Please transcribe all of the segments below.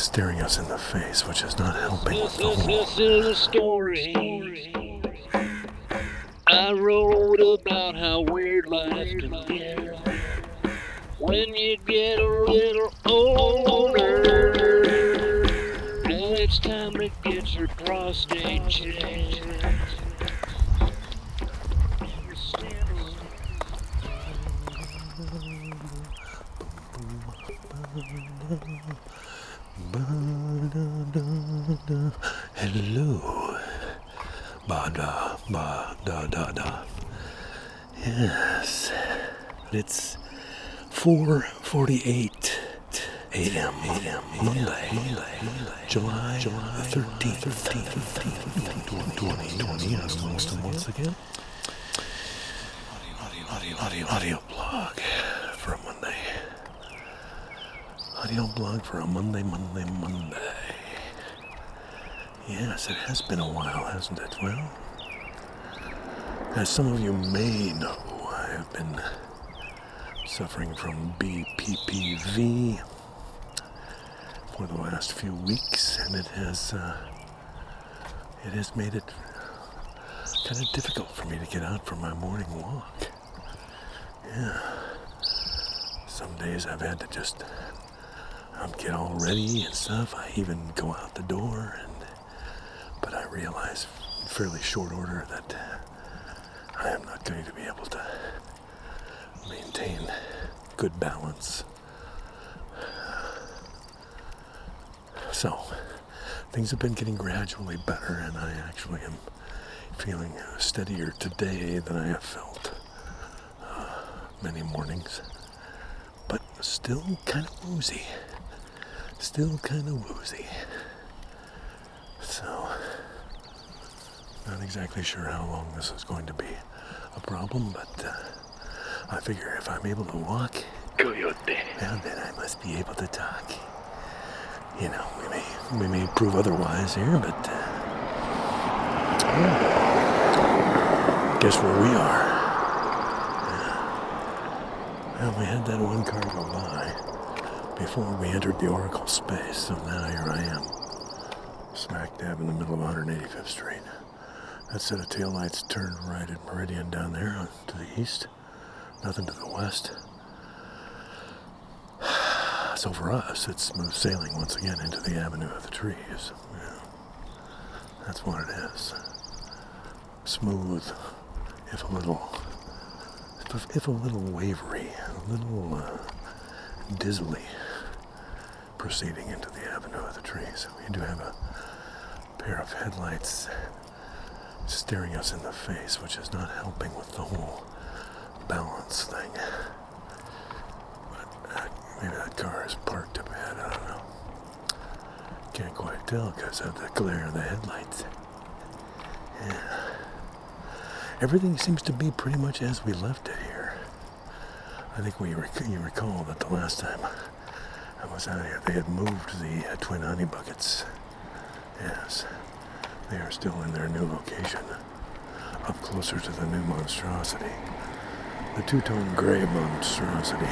staring us in the face, which is not helping This, whole. this is a story I wrote about how weird life can get when you get a little older. Now it's time to get your prostate checked. Hello. Ba da ba da da da. Yes. It's 4:48 a.m. Monday, Monday, July, July 13th, 2020. I'm Winston once again. Audio, audio, audio blog for a Monday. Audio blog for a Monday, Monday, Monday. Yes, it has been a while, hasn't it? Well, as some of you may know, I have been suffering from BPPV for the last few weeks, and it has uh, it has made it kind of difficult for me to get out for my morning walk. Yeah, some days I've had to just um, get all ready and stuff. I even go out the door, and realize fairly short order that I am not going to be able to maintain good balance. So, things have been getting gradually better, and I actually am feeling steadier today than I have felt uh, many mornings. But still kind of woozy. Still kind of woozy. So, not exactly sure how long this is going to be a problem, but uh, I figure if I'm able to walk, Coyote. well, then I must be able to talk. You know, we may we may prove otherwise here, but uh, yeah. guess where we are. Yeah. Well, we had that one car go by before we entered the Oracle space, so now here I am, smack dab in the middle of 185th Street. That set of taillights turned right at Meridian down there to the east. Nothing to the west. So for us, it's smooth sailing once again into the avenue of the trees. Yeah. That's what it is. Smooth, if a little, if, if a little wavery, a little uh, dizzily, proceeding into the avenue of the trees. We do have a pair of headlights staring us in the face, which is not helping with the whole balance thing. But uh, maybe that car is parked up ahead. I don't know. Can't quite tell because of the glare of the headlights. Yeah. Everything seems to be pretty much as we left it here. I think we rec- you recall that the last time I was out here, they had moved the uh, twin honey buckets. Yes, they are still in their new location, up closer to the new monstrosity, the two-tone gray monstrosity.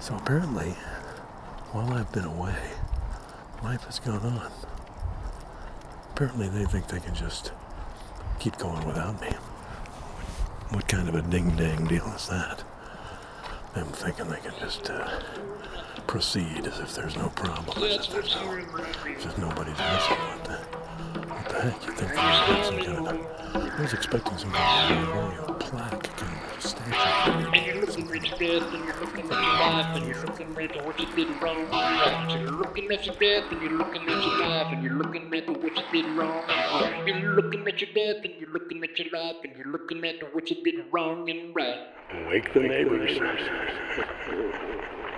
So apparently, while I've been away, life has gone on. Apparently, they think they can just keep going without me. What kind of a ding dang deal is that? Them thinking they can just uh, proceed as if there's no problem, as if there's, no, as if nobody's missing. What the, what the heck? You think there's some kind of I was expecting some kind of memorial plaque, kind of a statue. And you're looking at your death, and you're looking at your life, and you're looking at what you did wrong and right. You're looking at your death, and you're looking at your life, and you're looking at what you did wrong and right. You're looking at your death, and you're looking at your life, and you're looking at what you did wrong and right. Wake the neighbors.